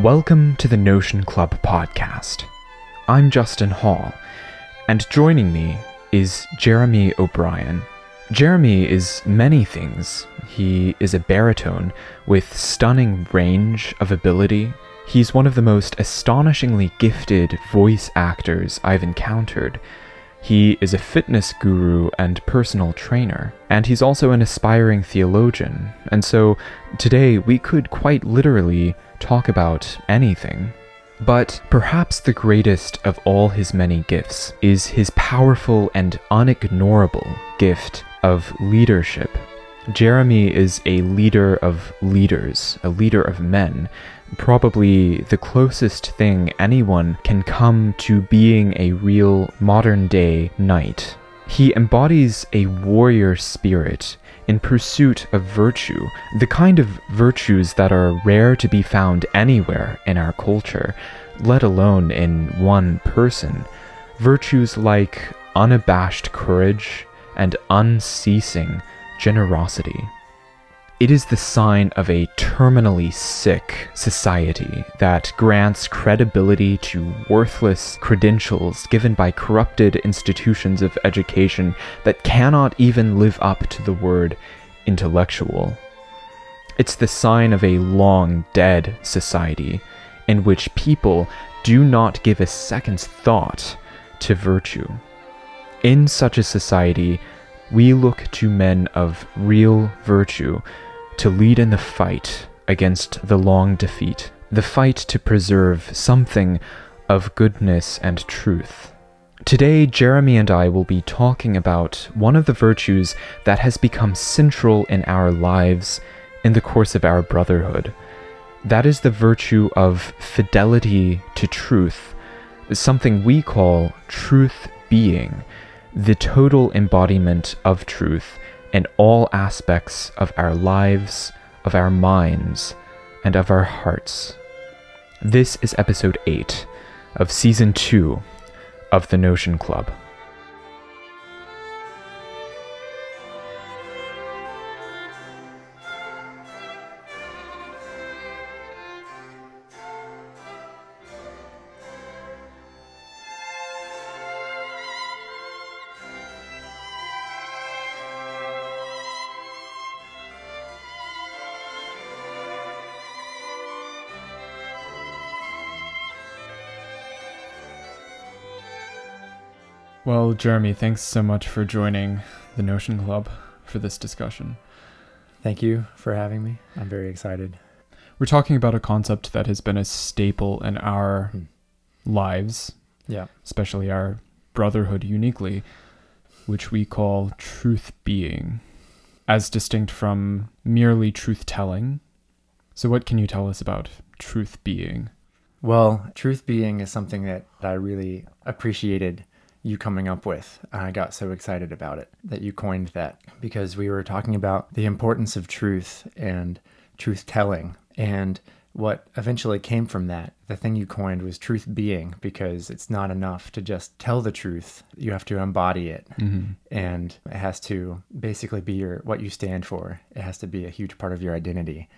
Welcome to the Notion Club podcast. I'm Justin Hall, and joining me is Jeremy O'Brien. Jeremy is many things. He is a baritone with stunning range of ability. He's one of the most astonishingly gifted voice actors I've encountered. He is a fitness guru and personal trainer, and he's also an aspiring theologian. And so today we could quite literally talk about anything. But perhaps the greatest of all his many gifts is his powerful and unignorable gift of leadership. Jeremy is a leader of leaders, a leader of men, probably the closest thing anyone can come to being a real modern day knight. He embodies a warrior spirit in pursuit of virtue, the kind of virtues that are rare to be found anywhere in our culture, let alone in one person. Virtues like unabashed courage and unceasing generosity. It is the sign of a terminally sick society that grants credibility to worthless credentials given by corrupted institutions of education that cannot even live up to the word intellectual. It's the sign of a long dead society in which people do not give a second's thought to virtue. In such a society, we look to men of real virtue to lead in the fight against the long defeat, the fight to preserve something of goodness and truth. Today, Jeremy and I will be talking about one of the virtues that has become central in our lives in the course of our brotherhood. That is the virtue of fidelity to truth, something we call truth being, the total embodiment of truth in all aspects of our lives, of our minds, and of our hearts. This is episode 8 of season 2 of the Notion Club. Well, Jeremy, thanks so much for joining the Notion Club for this discussion. Thank you for having me. I'm very excited. We're talking about a concept that has been a staple in our hmm. lives, yeah, especially our brotherhood uniquely, which we call truth being, as distinct from merely truth telling. So, what can you tell us about truth being? Well, truth being is something that I really appreciated you coming up with. I got so excited about it that you coined that because we were talking about the importance of truth and truth telling. And what eventually came from that, the thing you coined was truth being because it's not enough to just tell the truth. You have to embody it. Mm-hmm. And it has to basically be your what you stand for. It has to be a huge part of your identity.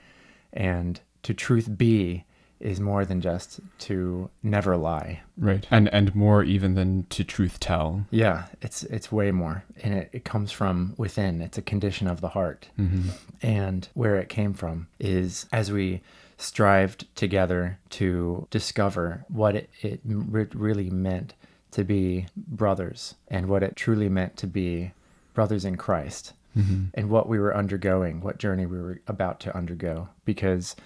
And to truth be is more than just to never lie. Right. And and more even than to truth tell. Yeah, it's it's way more. And it, it comes from within. It's a condition of the heart. Mm-hmm. And where it came from is as we strived together to discover what it, it re- really meant to be brothers and what it truly meant to be brothers in Christ. Mm-hmm. And what we were undergoing, what journey we were about to undergo. Because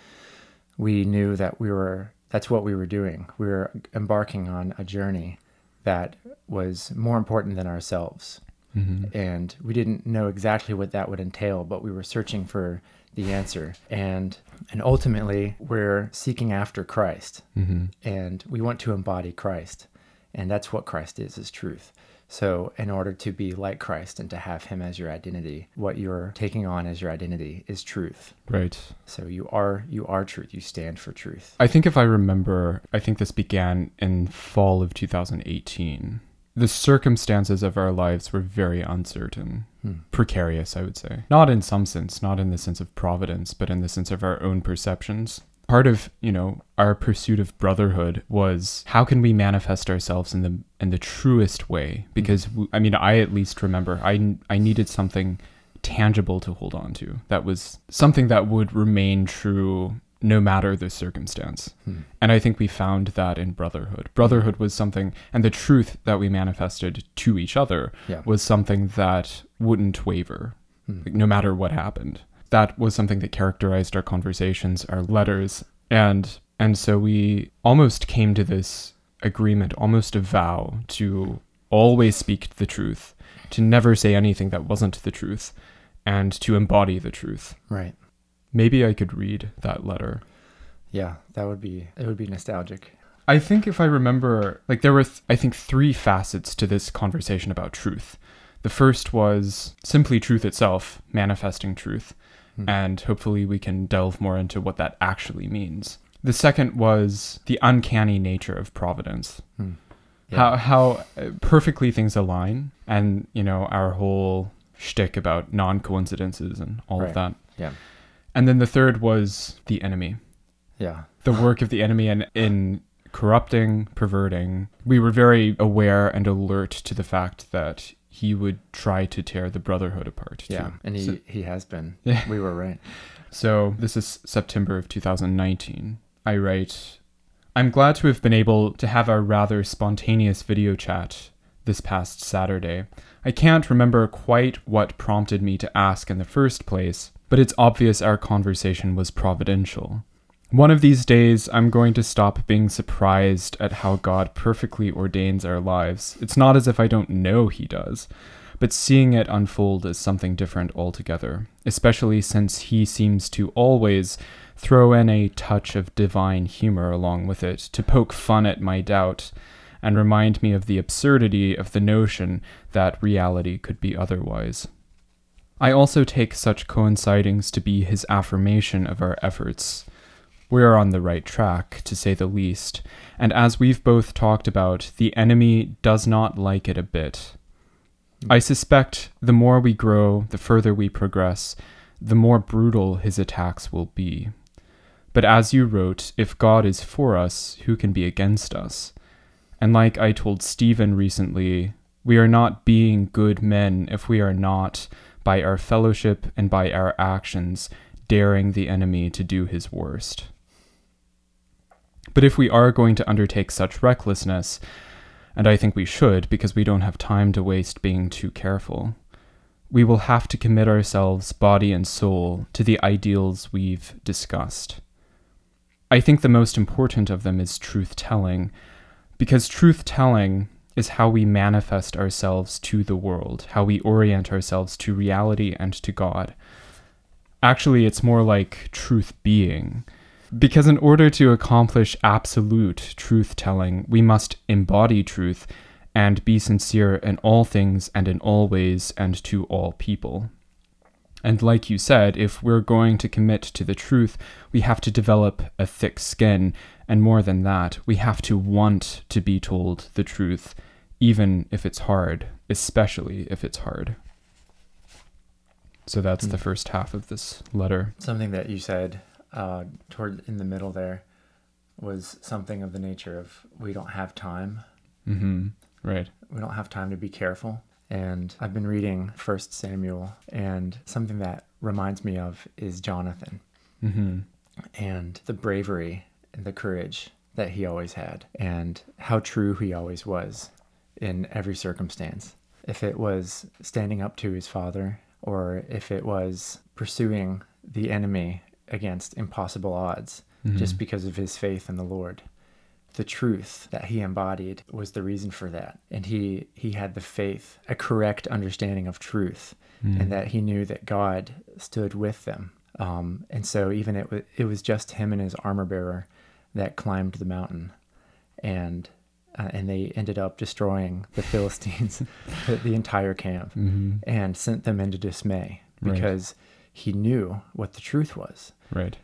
we knew that we were that's what we were doing. We were embarking on a journey that was more important than ourselves. Mm-hmm. And we didn't know exactly what that would entail, but we were searching for the answer. And and ultimately we're seeking after Christ. Mm-hmm. And we want to embody Christ. And that's what Christ is, is truth. So, in order to be like Christ and to have Him as your identity, what you're taking on as your identity is truth. Right. So you are you are truth. You stand for truth. I think if I remember, I think this began in fall of 2018. The circumstances of our lives were very uncertain, hmm. precarious, I would say. Not in some sense, not in the sense of providence, but in the sense of our own perceptions part of you know our pursuit of brotherhood was how can we manifest ourselves in the in the truest way because I mean i at least remember i i needed something tangible to hold on to that was something that would remain true no matter the circumstance Hmm. and i think we found that in brotherhood brotherhood was something and the truth that we manifested to each other Yeah. was something that wouldn't waver Hmm. like, no matter what happened that was something that characterized our conversations our letters and and so we almost came to this agreement almost a vow to always speak the truth to never say anything that wasn't the truth and to embody the truth Right. maybe i could read that letter Yeah, that would be it would be nostalgic. I think if I remember, like there were, th- I think, three facets to this conversation about truth. The first was simply truth itself, manifesting truth, Hmm. and hopefully we can delve more into what that actually means. The second was the uncanny nature of providence. Hmm. Yeah. How how uh, perfectly things align, and you know our whole shtick about non coincidences and all Right. of that. Yeah. And then the third was the enemy Yeah. the work of the enemy and in corrupting, perverting. We were very aware and alert to the fact that he would try to tear the brotherhood apart. too. Yeah. And he So, he has been. Yeah. We were right. so this is September of 2019. I write, I'm glad to have been able to have a rather spontaneous video chat this past Saturday. I can't remember quite what prompted me to ask in the first place, but it's obvious our conversation was providential. One of these days, I'm going to stop being surprised at how God perfectly ordains our lives. It's not as if I don't know He does, but seeing it unfold is something different altogether, especially since He seems to always throw in a touch of divine humor along with it to poke fun at my doubt and remind me of the absurdity of the notion that reality could be otherwise. I also take such coincidings to be his affirmation of our efforts. We're on the right track, to say the least, and as we've both talked about, the enemy does not like it a bit. I suspect the more we grow, the further we progress, the more brutal his attacks will be. But as you wrote, if God is for us, who can be against us? And like I told Stephen recently, we are not being good men if we are not, by our fellowship and by our actions, daring the enemy to do his worst. But if we are going to undertake such recklessness, and I think we should because we don't have time to waste being too careful, we will have to commit ourselves, body and soul, to the ideals we've discussed. I think the most important of them is truth telling, because truth telling is how we manifest ourselves to the world, how we orient ourselves to reality and to God. Actually, it's more like truth being. Because in order to accomplish absolute truth telling, we must embody truth and be sincere in all things and in all ways and to all people. And like you said, if we're going to commit to the truth, we have to develop a thick skin, and more than that, we have to want to be told the truth, even if it's hard, especially if it's hard. So that's the Mm. first half of this letter. Something that you said uh, toward in the middle there was something of the nature of we don't have time. Mm-hmm. Right. We don't have time to be careful. And I've been reading First Samuel, and something that reminds me of is Jonathan Mm-hmm. and the bravery and the courage that he always had, and how true he always was in every circumstance. If it was standing up to his father, or if it was pursuing the enemy against impossible odds just because of his faith in the Lord. The truth that he embodied was the reason for that. And he, he had the faith, a correct understanding of truth, and that he knew that God stood with them. Um, and so even it, wa it was just him and his armor bearer that climbed the mountain. And uh, and they ended up destroying the Philistines, the, the entire camp, Mm-hmm. and sent them into dismay Right. He knew what the truth was Right.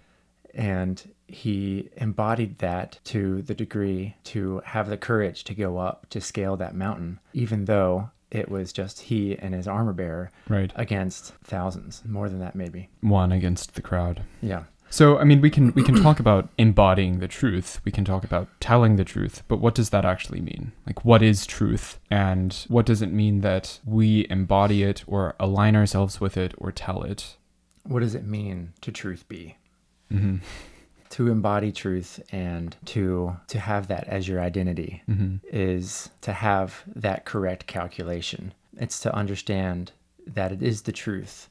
and he embodied that to the degree to have the courage to go up to scale that mountain even though it was just he and his armor bearer Right. against thousands more than that maybe One against the crowd. yeah So, I mean, we can we can talk about embodying the truth. We can talk about telling the truth, but what does that actually mean? Like, what is truth, and what does it mean that we embody it, or align ourselves with it, or tell it? What does it mean to truth be? hmm To embody truth and to to have that as your identity hmm is to have that correct calculation. It's to understand that it is the truth,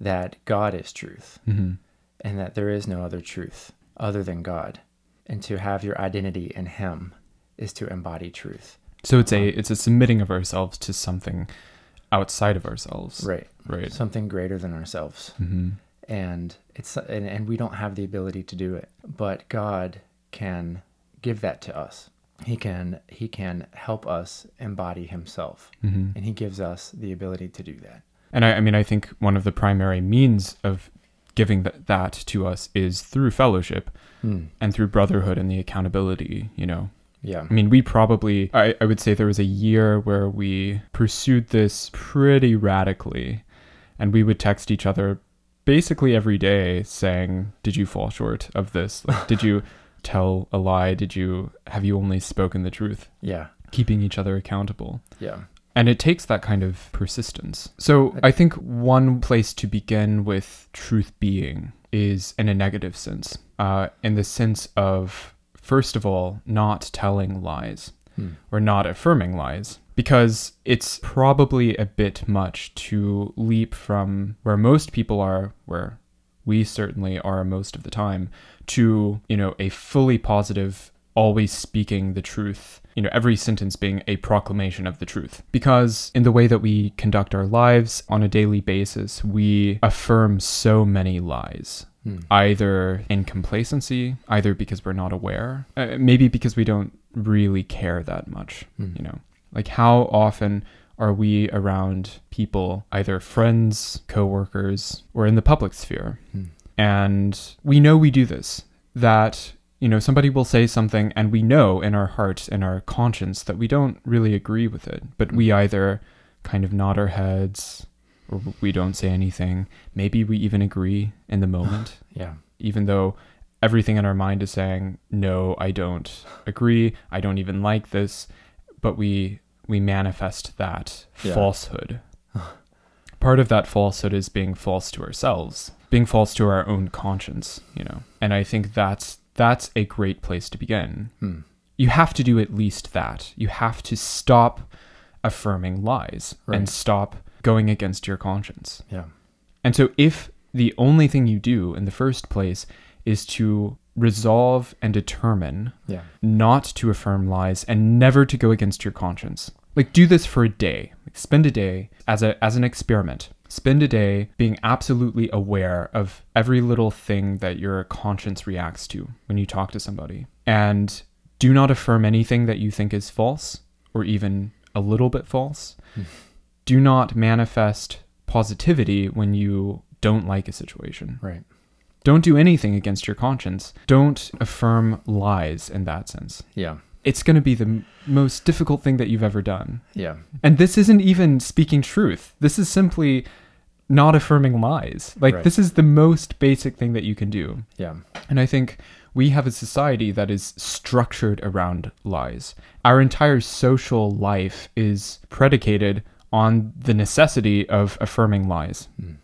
that God is truth, hmm and that there is no other truth other than God. And to have your identity in Him is to embody truth. So it's a it's a submitting of ourselves to something outside of ourselves. Right. Right. Something greater than ourselves. hmm And it's and, and we don't have the ability to do it. But God can give that to us. He can he can help us embody himself. hmm And he gives us the ability to do that. And I, I mean, I think one of the primary means of giving th- that to us is through fellowship Hmm. and through brotherhood and the accountability, you know. Yeah. I mean, we probably, I, I would say there was a year where we pursued this pretty radically. And we would text each other basically every day saying, Did you fall short of this? Like, did you tell a lie? Did you, have you only spoken the truth? Yeah. Keeping each other accountable. Yeah. And it takes that kind of persistence. So I think one place to begin with truth being is in a negative sense, uh, in the sense of, first of all, not telling lies Hmm. or not affirming lies. Because it's probably a bit much to leap from where most people are, where we certainly are most of the time, to, you know, a fully positive, always speaking the truth, you know, every sentence being a proclamation of the truth. Because in the way that we conduct our lives on a daily basis, we affirm so many lies. Hmm. Either in complacency, either because we're not aware, uh, maybe because we don't really care that much, Hmm. you know. Like how often are we around people, either friends, coworkers, or in the public sphere? Hmm. And we know we do this, that, you know, somebody will say something and we know in our heart and our conscience that we don't really agree with it, but we either kind of nod our heads or we don't say anything. Maybe we even agree in the moment, Yeah. even though everything in our mind is saying, no, I don't agree. I don't even like this. But we, we manifest that Yeah. falsehood. Part of that falsehood is being false to ourselves, being false to our own conscience, you know. And I think that's that's a great place to begin. Hmm. You have to do at least that. You have to stop affirming lies Right. and stop going against your conscience. Yeah. And so, if the only thing you do in the first place is to resolve and determine Yeah. not to affirm lies and never to go against your conscience, like do this for a day. Like spend a day as a as an experiment. Spend a day being absolutely aware of every little thing that your conscience reacts to when you talk to somebody. And do not affirm anything that you think is false or even a little bit false. Hmm. Do not manifest positivity when you don't like a situation. Right. Don't do anything against your conscience. Don't affirm lies in that sense. Yeah. It's going to be the m- most difficult thing that you've ever done. Yeah. And this isn't even speaking truth. This is simply not affirming lies. Like, Right. this is the most basic thing that you can do. Yeah. And I think we have a society that is structured around lies. Our entire social life is predicated on the necessity of affirming lies. Mm.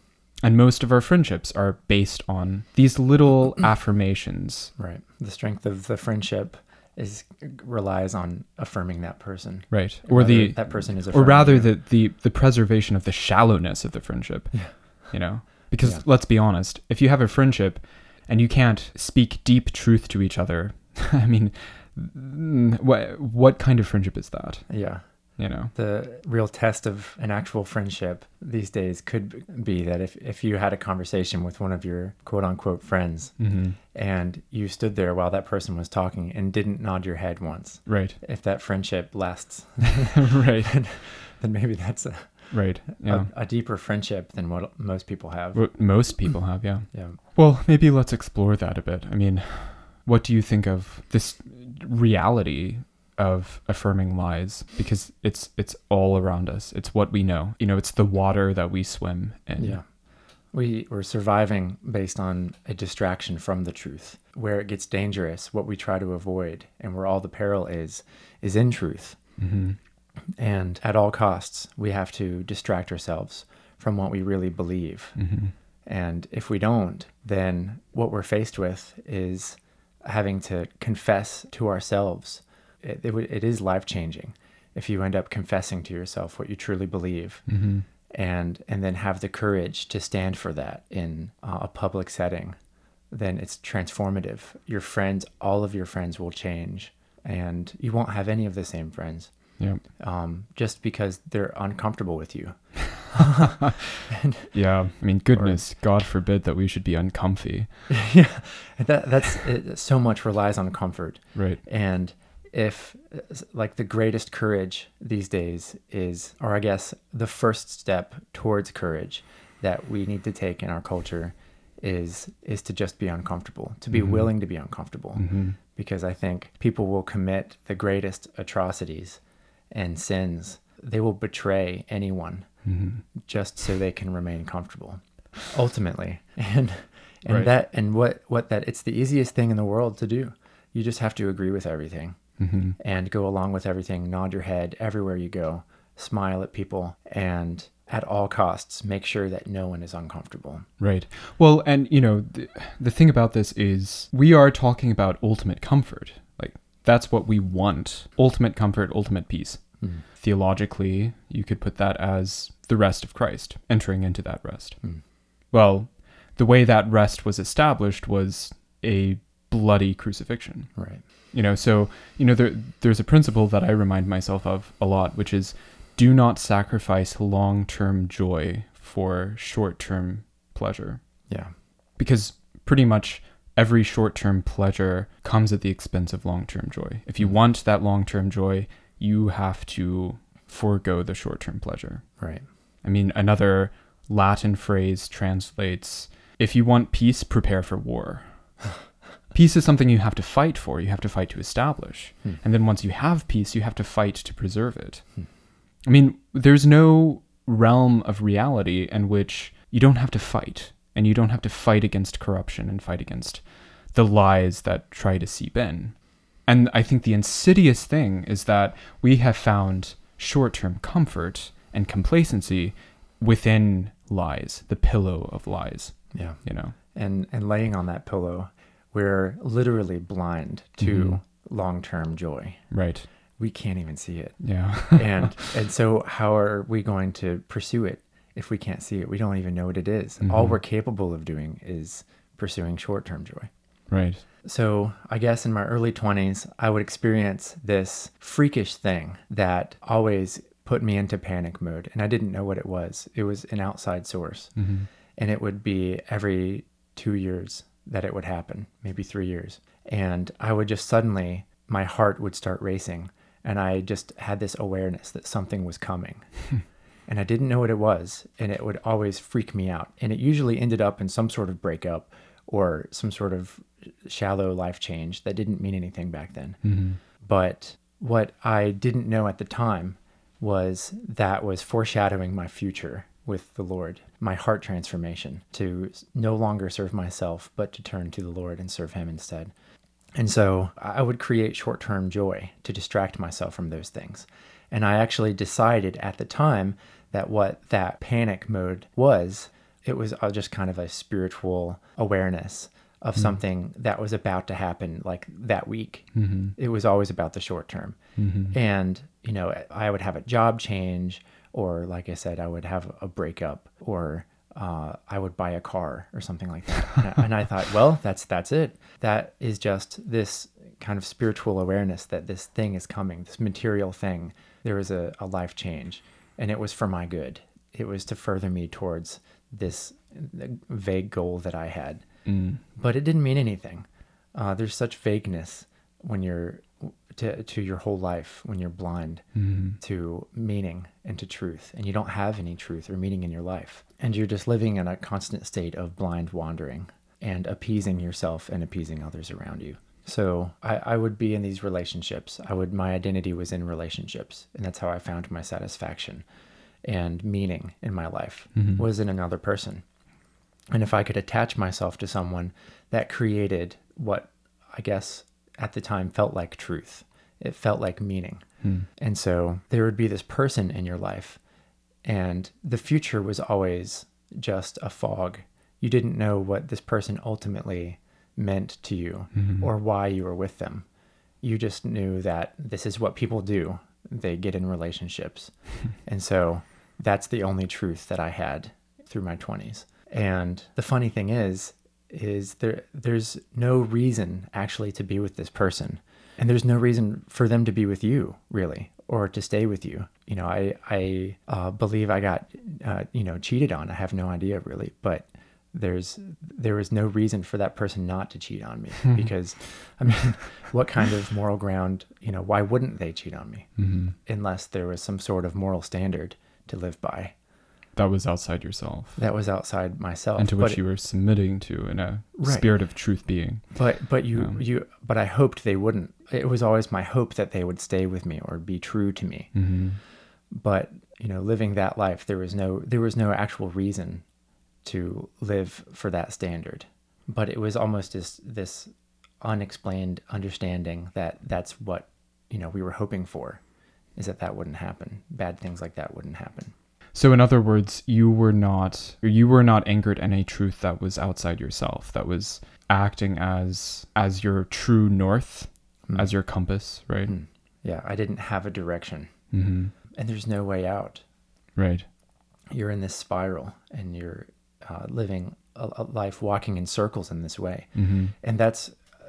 And most of our friendships are based on these little affirmations. Right. The strength of the friendship is relies on affirming that person. Right. Or the that person is or rather the, the the preservation of the shallowness of the friendship. Yeah. You know? Because Yeah. let's be honest, if you have a friendship and you can't speak deep truth to each other, I mean mm, what what kind of friendship is that? yeah. You know? The real test of an actual friendship these days could be that if, if you had a conversation with one of your quote unquote friends hmm and you stood there while that person was talking and didn't nod your head once, Right. if that friendship lasts, right. then maybe that's a, Right. Yeah. a, a deeper friendship than what most people have. What most people have, yeah. Yeah. Well, maybe let's explore that a bit. I mean, what do you think of this reality of affirming lies? Because it's it's all around us. It's what we know. You know, it's the water that we swim in. Yeah. We, we're surviving based on a distraction from the truth. Where it gets dangerous, what we try to avoid, and where all the peril is, is in truth. Mm-hmm. And at all costs, we have to distract ourselves from what we really believe. Mm-hmm. And if we don't, then what we're faced with is having to confess to ourselves. It, it, it is life changing if you end up confessing to yourself what you truly believe Mm-hmm. and and then have the courage to stand for that in uh, a public setting then it's transformative your friends all of your friends will change and you won't have any of the same friends Yeah. um, just because they're uncomfortable with you Yeah. I mean, goodness, God forbid that we should be uncomfy. yeah that, that's it, so much relies on comfort Right. And if, like, the greatest courage these days is, or I guess the first step towards courage that we need to take in our culture is is to just be uncomfortable, to be Mhm. willing to be uncomfortable, Mm-hmm. because I think people will commit the greatest atrocities and sins. They will betray anyone Mm-hmm. just so they can remain comfortable ultimately and and Right. that and what what that it's the easiest thing in the world to do you just have to agree with everything Mm-hmm. and go along with everything nod your head everywhere you go smile at people and at all costs make sure that no one is uncomfortable Right. Well, and you know, the, the thing about this is we are talking about ultimate comfort. Like that's what we want. Ultimate comfort, ultimate peace. Hmm. Theologically, you could put that as the rest of Christ, entering into that rest. Hmm. Well, the way that rest was established was a bloody crucifixion. right You know, so you know there there's a principle that I remind myself of a lot, which is do not sacrifice long-term joy for short-term pleasure yeah because pretty much every short-term pleasure comes at the expense of long-term joy. If you Mm. want that long-term joy, you have to forego the short-term pleasure. right I mean, another Latin phrase translates if you want peace, prepare for war. peace is something you have to fight for, you have to fight to establish. Hmm. And then once you have peace, you have to fight to preserve it. Hmm. I mean, there's no realm of reality in which you don't have to fight, and you don't have to fight against corruption and fight against the lies that try to seep in. And I think the insidious thing is that we have found short term comfort and complacency within lies, the pillow of lies, yeah you know? and and laying on that pillow we're literally blind to Mhm. long-term joy Right. we can't even see it Yeah. and and so how are we going to pursue it if we can't see it we don't even know what it is. all Mhm. we're capable of doing is pursuing short-term joy right. so i guess in my early 20s i would experience this freakish thing that always put me into panic mode and i didn't know what it was it was an outside source hmm and it would be every two years that it would happen, maybe three years. And I would just suddenly, my heart would start racing, and I just had this awareness that something was coming. and I didn't know what it was, and it would always freak me out. And it usually ended up in some sort of breakup or some sort of shallow life change that didn't mean anything back then. hmm But what I didn't know at the time was that was foreshadowing my future with the Lord, my heart transformation to no longer serve myself, but to turn to the Lord and serve Him instead. And so I would create short term joy to distract myself from those things. And I actually decided at the time that what that panic mode was, it was uh, just kind of a spiritual awareness of something that was about to happen like that week. hmm It was always about the short term. hmm And, you know, I would have a job change, or like I said, I would have a breakup, or uh, I would buy a car or something like that. and, I, and I thought, well, that's that's it. That is just this kind of spiritual awareness that this thing is coming, this material thing. There was a, a life change, and it was for my good. It was to further me towards this vague goal that I had Mm. but it didn't mean anything. Uh, there's such vagueness when you're to, to your whole life when you're blind hmm to meaning and to truth, and you don't have any truth or meaning in your life, and you're just living in a constant state of blind wandering and appeasing yourself and appeasing others around you. So I, I would be in these relationships. I would my identity was in relationships, and that's how I found my satisfaction and meaning in my life Mhm. was in another person. And if I could attach myself to someone that created what I guess at the time felt like truth, it felt like meaning. Hmm. And so there would be this person in your life, and the future was always just a fog. You didn't know what this person ultimately meant to you mm-hmm. or why you were with them. You just knew that this is what people do. They get in relationships. and so that's the only truth that I had through my 20s. And the funny thing is is there there's no reason actually to be with this person. And there's no reason for them to be with you, really, or to stay with you. You know, I I uh, believe I got uh, you know cheated on. I have no idea really, but there's there was no reason for that person not to cheat on me because I mean, what kind of moral ground? You know, why wouldn't they cheat on me unless there was some sort of moral standard to live by That was outside yourself. that was outside myself And to which But- you were submitting to in a Right. spirit of truth being. But but you Um, you but I hoped they wouldn't. It was always my hope that they would stay with me or be true to me. Mm-hmm. But you know, living that life, there was no there was no actual reason to live for that standard. But it was almost this this unexplained understanding that that's what you know we were hoping for, is that that wouldn't happen. Bad things like that wouldn't happen. So in other words, you were not you were not anchored in a truth that was outside yourself, that was acting as as your true north, Hmm. as your compass, right? Hmm. Yeah, I didn't have a direction, Mm-hmm. and there's no way out. Right. you're in this spiral and you're uh, living a, a life walking in circles in this way Mm-hmm. and that's uh,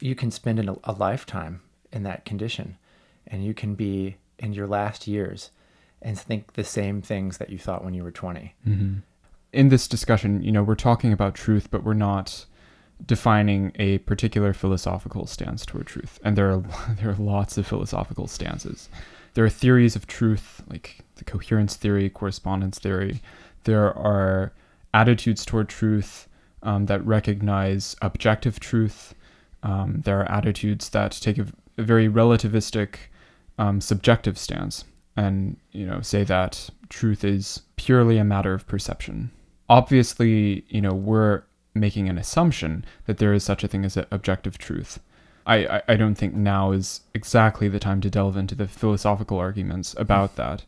you can spend an, a lifetime in that condition and you can be in your last years and think the same things that you thought when you were 20 Mm-hmm. In this discussion, you know, we're talking about truth, but we're not defining a particular philosophical stance toward truth. And there are there are lots of philosophical stances. There are theories of truth, like the coherence theory, correspondence theory. There are attitudes toward truth um, that recognize objective truth. Um, there are attitudes that take a, a very relativistic, um, subjective stance, and you know say that truth is purely a matter of perception. Obviously, you know we're making an assumption that there is such a thing as objective truth. I, I, I don't think now is exactly the time to delve into the philosophical arguments about mm. that,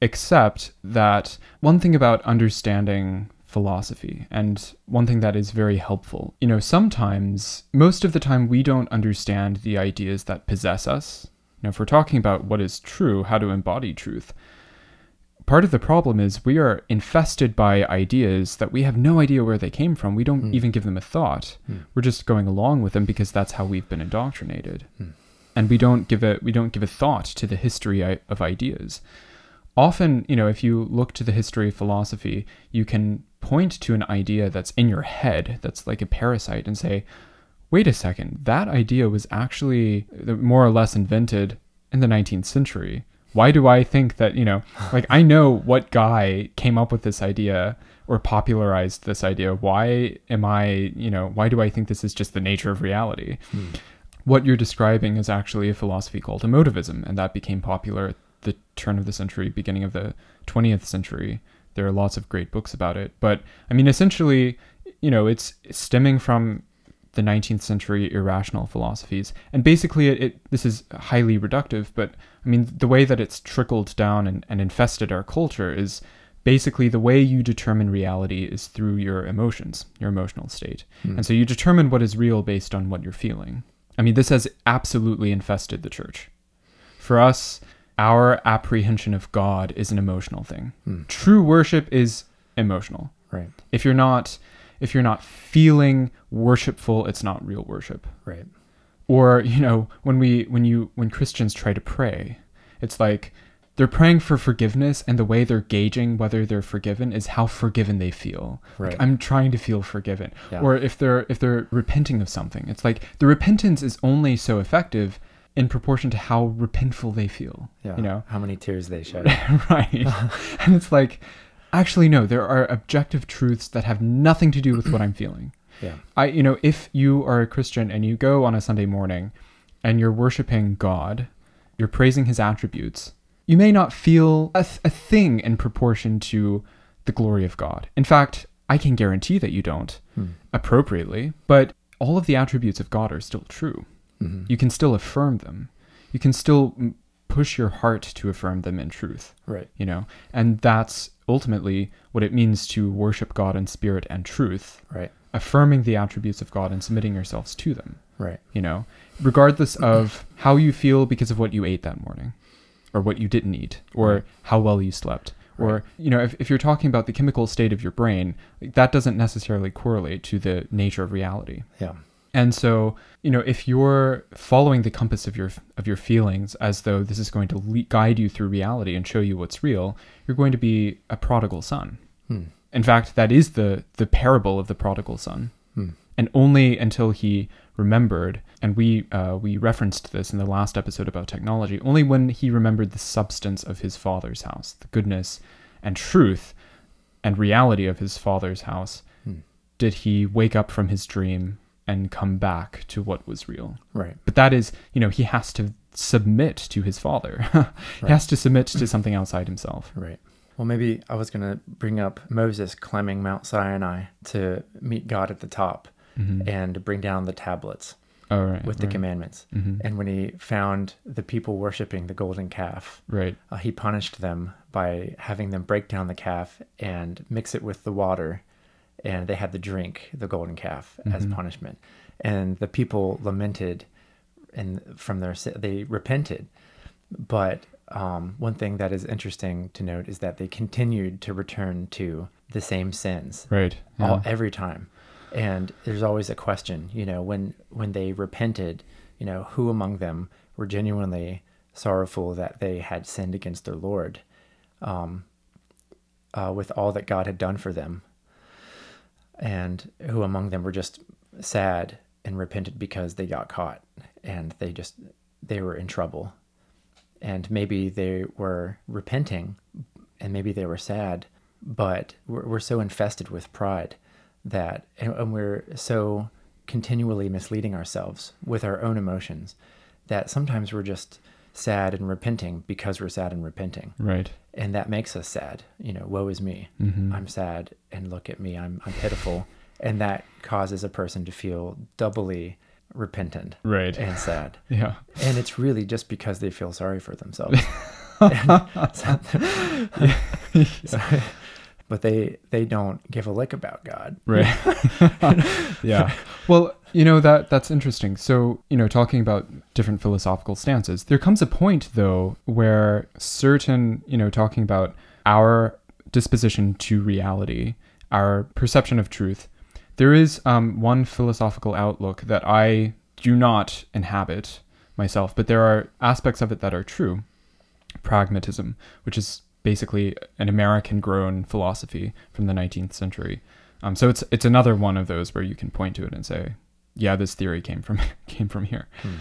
except that one thing about understanding philosophy and one thing that is very helpful, you know, sometimes, most of the time, we don't understand the ideas that possess us. You know, if we're talking about what is true, how to embody truth, part of the problem is we are infested by ideas that we have no idea where they came from. We don't Hmm. even give them a thought. Hmm. We're just going along with them because that's how we've been indoctrinated. Hmm. And we don't give a we don't give a thought to the history of ideas. Often, you know, if you look to the history of philosophy, you can point to an idea that's in your head that's like a parasite and say, wait a second, that idea was actually uh, more or less invented in the 19th century. Why do I think that, you know, like I know what guy came up with this idea or popularized this idea. Why am I, you know, why do I think this is just the nature of reality? Hmm. What you're describing is actually a philosophy called emotivism, and that became popular at the turn of the century, beginning of the 20th century. There are lots of great books about it. But I mean, essentially, you know, it's stemming from the 19th century irrational philosophies. And basically, it, it this is highly reductive, but I mean, the way that it's trickled down and, and infested our culture is basically the way you determine reality is through your emotions, your emotional state. Hmm. And so you determine what is real based on what you're feeling. I mean, this has absolutely infested the church. For us, our apprehension of God is an emotional thing. Hmm. True worship is emotional. Right. If you're not if you're not feeling worshipful, it's not real worship. Right. Or, you know, when we when you when Christians try to pray, it's like they're praying for forgiveness and the way they're gauging whether they're forgiven is how forgiven they feel. Like, Right. I'm trying to feel forgiven. Yeah. Or if they're if they're repenting of something, it's like the repentance is only so effective in proportion to how repentful they feel. Yeah. You know? how many tears they shed. right. and it's like, actually, no, there are objective truths that have nothing to do with what I'm feeling. yeah. I, you know, if you are a Christian and you go on a Sunday morning and you're worshiping God, you're praising his attributes, you may not feel a, th- a thing in proportion to the glory of God. In fact, I can guarantee that you don't Hmm. appropriately, but all of the attributes of God are still true. Mhm. You can still affirm them. You can still push your heart to affirm them in truth, Right. you know? And that's ultimately what it means to worship God in spirit and truth, Right. affirming the attributes of God and submitting yourselves to them, Right. you know, regardless of how you feel because of what you ate that morning or what you didn't eat or Right. how well you slept. Or, you know, if, if you're talking about the chemical state of your brain, like, that doesn't necessarily correlate to the nature of reality. Yeah. And so, you know, if you're following the compass of your of your feelings as though this is going to le- guide you through reality and show you what's real, you're going to be a prodigal son. Hmm. In fact, that is the the parable of the prodigal son. Hmm. And only until he remembered, and we uh, we referenced this in the last episode about technology, only when he remembered the substance of his father's house, the goodness and truth and reality of his father's house, Hmm. did he wake up from his dream and come back to what was real. Right. But that is, you know, he has to submit to his father. he Right. has to submit to something outside himself. Right. Well, maybe I was going to bring up Moses climbing Mount Sinai to meet God at the top Mhm. and bring down the tablets Oh, right. with the right. commandments. Mhm. And when he found the people worshiping the golden calf, Right. uh, he punished them by having them break down the calf and mix it with the water. And they had to drink the golden calf as Mhm. punishment. And the people lamented and from their they repented. But um, one thing that is interesting to note is that they continued to return to the same sins Right. all, every time. And there's always a question, you know, when when they repented, you know, who among them were genuinely sorrowful that they had sinned against their Lord, um, uh, with all that God had done for them, and who among them were just sad and repented because they got caught and they just they were in trouble, and maybe they were repenting, and maybe they were sad, but we're, we're so infested with pride that and, and we're so continually misleading ourselves with our own emotions that sometimes we're just sad and repenting because we're sad and repenting Right. And that makes us sad you know woe is me Mhm. i'm sad and look at me i'm, I'm pitiful and that causes a person to feel doubly repentant Right. and sad Yeah. and it's really just because they feel sorry for themselves so- but they they don't give a lick about god Right. yeah. Well, you know that that's interesting. So, you know, talking about different philosophical stances, there comes a point though where certain, you know, talking about our disposition to reality, our perception of truth, there is um, one philosophical outlook that I do not inhabit myself, but there are aspects of it that are true. Pragmatism, which is basically an American grown philosophy from the 19th century. Um, so it's it's another one of those where you can point to it and say, yeah, this theory came from came from here. Hmm.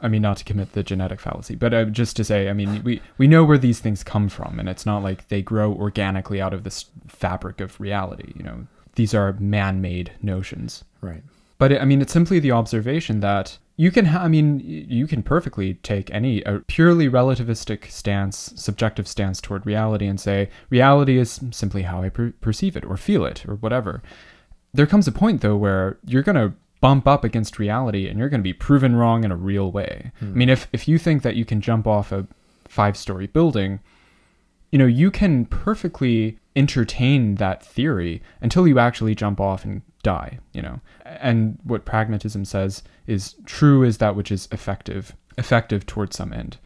I mean, not to commit the genetic fallacy, but uh, just to say, I mean, we we know where these things come from, and it's not like they grow organically out of this fabric of reality. You know, these are man-made notions. right But it, I mean, it's simply the observation that you can. Ha- I mean, you can perfectly take any a purely relativistic stance, subjective stance toward reality, and say reality is simply how I per- perceive it or feel it or whatever. There comes a point though where you're gonna bump up against reality and you're gonna be proven wrong in a real way. Hmm. I mean, if if you think that you can jump off a five-story building, you know, you can perfectly entertain that theory until you actually jump off and die, you know. And what pragmatism says is true is that which is effective, effective towards some end.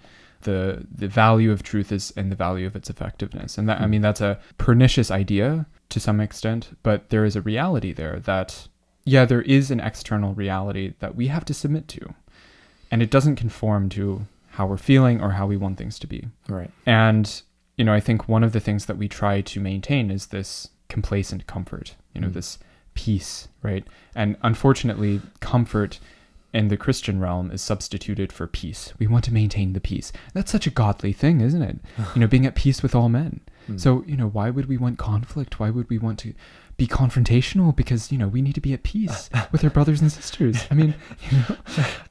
The the value of truth is in the value of its effectiveness. And that I mean that's a pernicious idea to some extent, but there is a reality there that yeah, there is an external reality that we have to submit to. And it doesn't conform to how we're feeling or how we want things to be. right And, you know, I think one of the things that we try to maintain is this complacent comfort, you know, Mm. this peace, right? And unfortunately, comfort in the Christian realm is substituted for peace. We want to maintain the peace. That's such a godly thing, isn't it? you know, being at peace with all men. Mm. So, you know, why would we want conflict? Why would we want to be confrontational? Because, you know, we need to be at peace with our brothers and sisters. I mean, you know,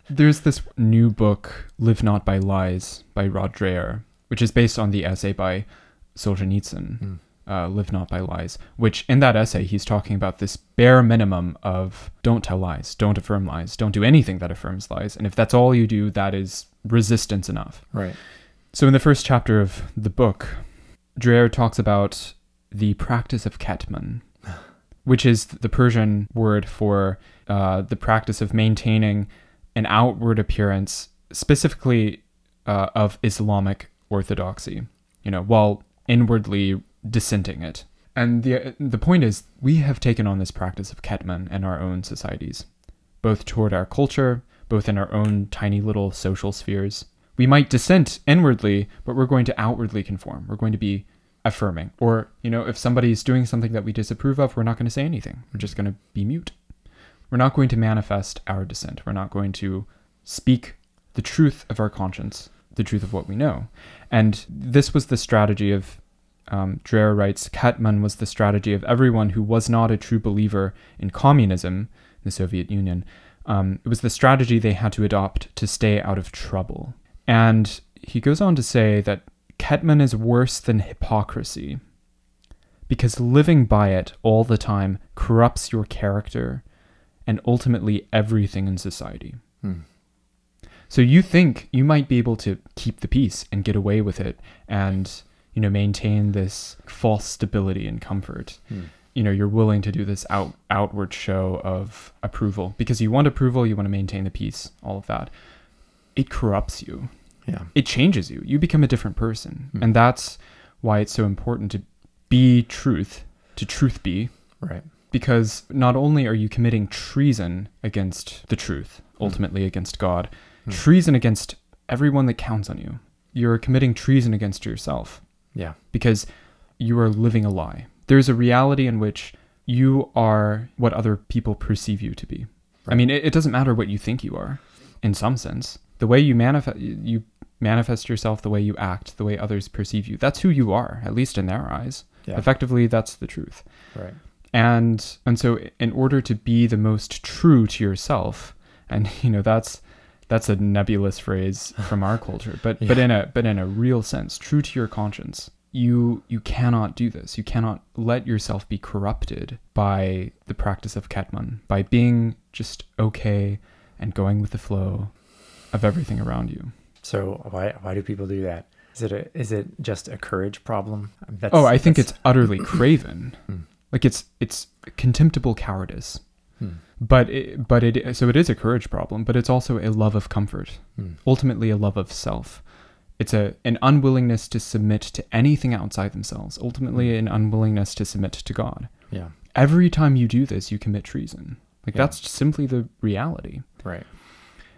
there's this new book, Live Not by Lies, by Rod Dreher, which is based on the essay by Solzhenitsyn. Mm. Uh, Live Not by Lies, which in that essay, he's talking about this bare minimum of don't tell lies, don't affirm lies, don't do anything that affirms lies. And if that's all you do, that is resistance enough. Right. So in the first chapter of the book, Dreher talks about the practice of ketman, which is the Persian word for uh, the practice of maintaining an outward appearance, specifically uh, of Islamic orthodoxy, you know, while inwardly dissenting it. And the the point is, we have taken on this practice of ketman in our own societies, both toward our culture, both in our own tiny little social spheres. We might dissent inwardly, but we're going to outwardly conform. We're going to be affirming. Or, you know, if somebody's doing something that we disapprove of, we're not going to say anything. We're just going to be mute. We're not going to manifest our dissent. We're not going to speak the truth of our conscience, the truth of what we know. And this was the strategy of, um, Dreher writes, Ketman was the strategy of everyone who was not a true believer in communism, the Soviet Union. Um, it was the strategy they had to adopt to stay out of trouble. And he goes on to say that Ketman is worse than hypocrisy because living by it all the time corrupts your character and ultimately everything in society. Hmm. So you think you might be able to keep the peace and get away with it and you know maintain this false stability and comfort. Hmm. You know, you're willing to do this out outward show of approval because you want approval, you want to maintain the peace, all of that. It corrupts you Yeah. it changes you. You become a different person. Hmm. And that's why it's so important to be truth, to truth be, Right. because not only are you committing treason against the truth, ultimately against God, Hmm. treason against everyone that counts on you. You're committing treason against yourself Yeah. because you are living a lie. There's a reality in which you are what other people perceive you to be. I mean, it, it doesn't matter what you think you are, in some sense. The way you manifest, you manifest yourself, the way you act, the way others perceive you. That's who you are, at least in their eyes. Yeah. Effectively, that's the truth. Right. And and so, in order to be the most true to yourself, and you know that's that's a nebulous phrase from our culture, but but in a but in a real sense, true to your conscience, you you cannot do this. You cannot let yourself be corrupted by the practice of ketman, by being just okay and going with the flow of everything around you. So why why do people do that? Is it a, is it just a courage problem? That's, oh, I think that's- it's utterly craven. Hmm. Like it's it's contemptible cowardice. Hmm. But it, but it so it is a courage problem, but it's also a love of comfort. Hmm. Ultimately, a love of self. It's a an unwillingness to submit to anything outside themselves. Ultimately, Hmm. an unwillingness to submit to God. Yeah. Every time you do this, you commit treason. Like Yeah. that's simply the reality. Right.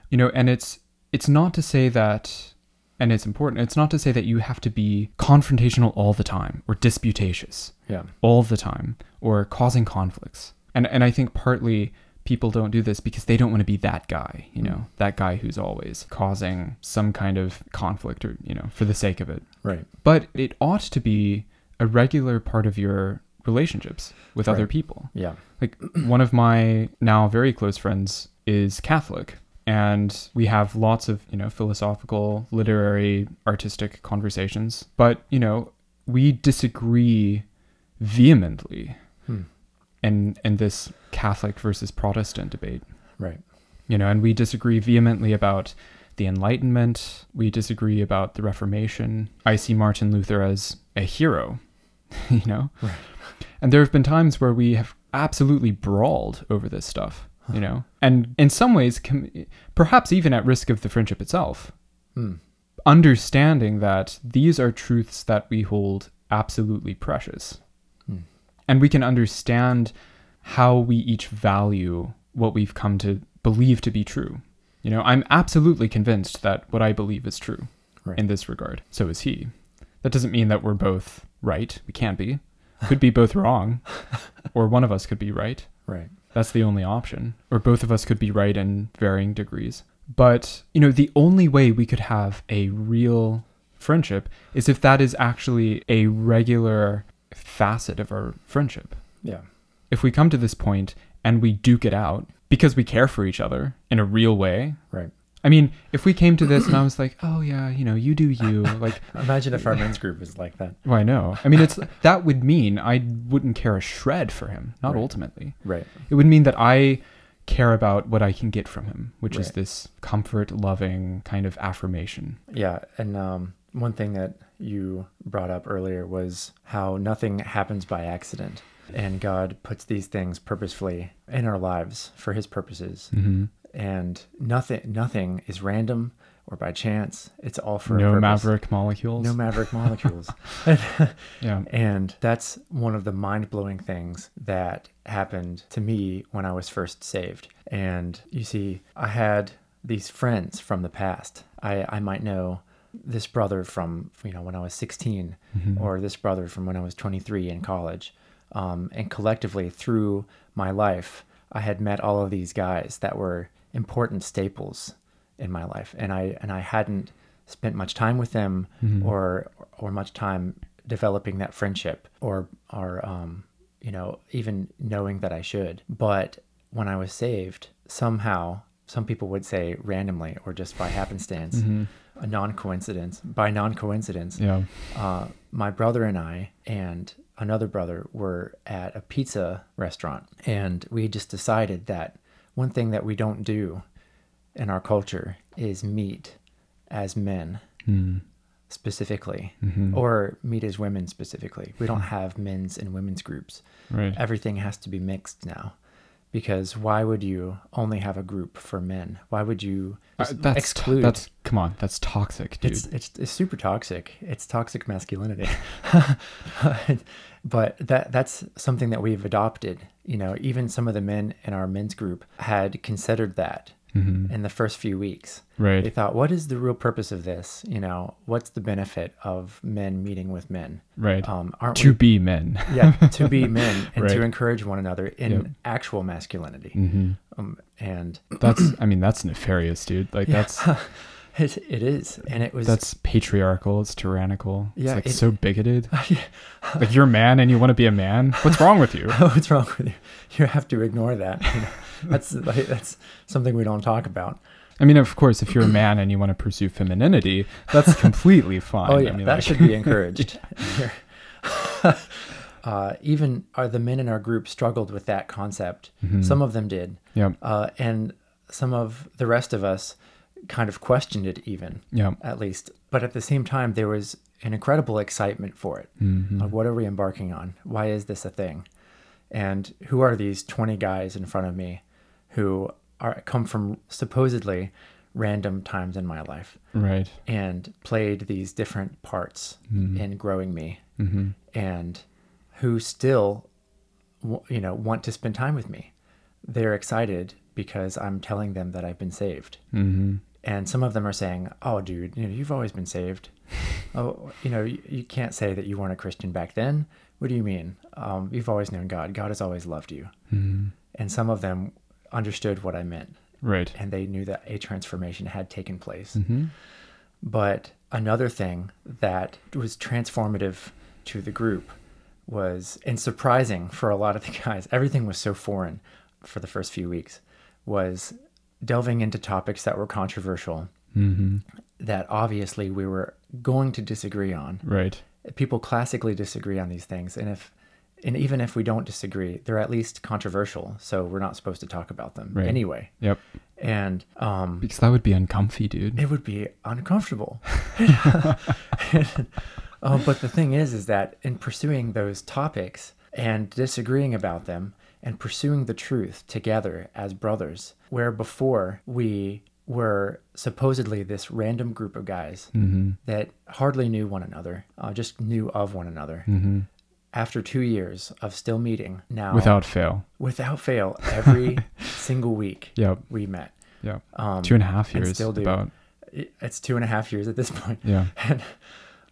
You know, and it's it's not to say that and it's important. It's not to say that you have to be confrontational all the time or disputatious Yeah. all the time or causing conflicts. And and I think partly people don't do this because they don't want to be that guy, you know, that guy who's always causing some kind of conflict or, you know, for the sake of it. Right. But it ought to be a regular part of your relationships with other people. Yeah. Like one of my now very close friends is Catholic and we have lots of, you know, philosophical, literary, artistic conversations, but, you know, we disagree vehemently Hmm. In in this Catholic versus Protestant debate. Right. You know, and we disagree vehemently about the Enlightenment. We disagree about the Reformation. I see Martin Luther as a hero, you know? Right. And there have been times where we have absolutely brawled over this stuff, you know? And in some ways, com- perhaps even at risk of the friendship itself, Hmm. understanding that these are truths that we hold absolutely precious. And we can understand how we each value what we've come to believe to be true. You know, I'm absolutely convinced that what I believe is true Right. in this regard. So is he. That doesn't mean that we're both right. We can't be. Could be both wrong, or one of us could be right. Right. That's the only option. Or both of us could be right in varying degrees. But, you know, the only way we could have a real friendship is if that is actually a regular facet of our friendship. Yeah. If we come to this point and we duke it out because we care for each other in a real way, Right. I mean, if we came to this and I was like, "Oh yeah, you know, you do you," like, Imagine if our men's group was like that. well, I know. I mean, it's that would mean I wouldn't care a shred for him. Not Right. ultimately. Right. It would mean that I care about what I can get from him, which is this comfort, loving kind of affirmation. Yeah, and um, one thing that you brought up earlier was how nothing happens by accident, and God puts these things purposefully in our lives for His purposes, hmm and nothing nothing is random or by chance. It's all for No maverick molecules. no maverick molecules. yeah. And that's one of the mind blowing things that happened to me when I was first saved. And you see, I had these friends from the past. I, I might know this brother from, you know, when I was 16, or this brother from when I was 23 in college. Um, and collectively, through my life, I had met all of these guys that were important staples in my life. And I, and I hadn't spent much time with them or, or much time developing that friendship or or um, you know even knowing that I should. But when I was saved, somehow some people would say randomly or just by happenstance, a non coincidence. By non coincidence, Yeah. uh, my brother and I and another brother were at a pizza restaurant, and we just decided that one thing that we don't do in our culture is meet as men Mm. specifically Mhm. or meet as women specifically. We don't have men's and women's groups. Right. Everything has to be mixed now. Because why would you only have a group for men? Why would you Uh, that's exclude? that's come on. That's toxic, dude. it's, it's it's super toxic. It's toxic masculinity. but that that's something that we've adopted. You know, even some of the men in our men's group had considered that Mhm. in the first few weeks. Right. They thought, what is the real purpose of this? You know, what's the benefit of men meeting with men? Right. Um, aren't to we, be men. yeah, to be men and Right. to encourage one another in Yep. actual masculinity. hmm Um, and That's. I mean, that's nefarious, dude. Like that's it, it is, and it was that's patriarchal. It's tyrannical. Yeah, It's like it- so bigoted. Yeah. like you're a man and you want to be a man. What's wrong with you? What's wrong with you? You have to ignore that. You know, that's like, that's something we don't talk about. I mean, of course, if you're a man and you want to pursue femininity, that's completely fine. Oh yeah, I mean, that like- should be encouraged. uh, even are the men in our group struggled with that concept. Mhm. Some of them did, Yeah. uh, and some of the rest of us kind of questioned it, even Yeah. at least. But at the same time, there was an incredible excitement for it. Mhm. Like, what are we embarking on? Why is this a thing? And who are these 20 guys in front of me who are come from supposedly random times in my life Right. and played these different parts in growing me hmm and who still you know want to spend time with me. They're excited because I'm telling them that I've been saved. hmm And some of them are saying, "Oh, dude, you know, you've always been saved. oh, you know, you, you can't say that you weren't a Christian back then. What do you mean? Um, you've always known God. God has always loved you." hmm And some of them understood what I meant, Right. and they knew that a transformation had taken place. hmm But another thing that was transformative to the group was, and surprising for a lot of the guys, everything was so foreign for the first few weeks, was delving into topics that were controversial, hmm that obviously we were going to disagree on. Right. People classically disagree on these things, and if and even if we don't disagree, they're at least controversial, so we're not supposed to talk about them Right. anyway. Yep. And um, Because that would be uncomfy, dude. it would be uncomfortable. uh, but the thing is, is that in pursuing those topics and disagreeing about them and pursuing the truth together as brothers, where before we were supposedly this random group of guys hmm that hardly knew one another, uh, just knew of one another. hmm After two years of still meeting, now Without fail. without fail, every single week Yep. we met. Yep. Um, Two a half and years. still do. About. it's two and a half years at this point. Yeah. And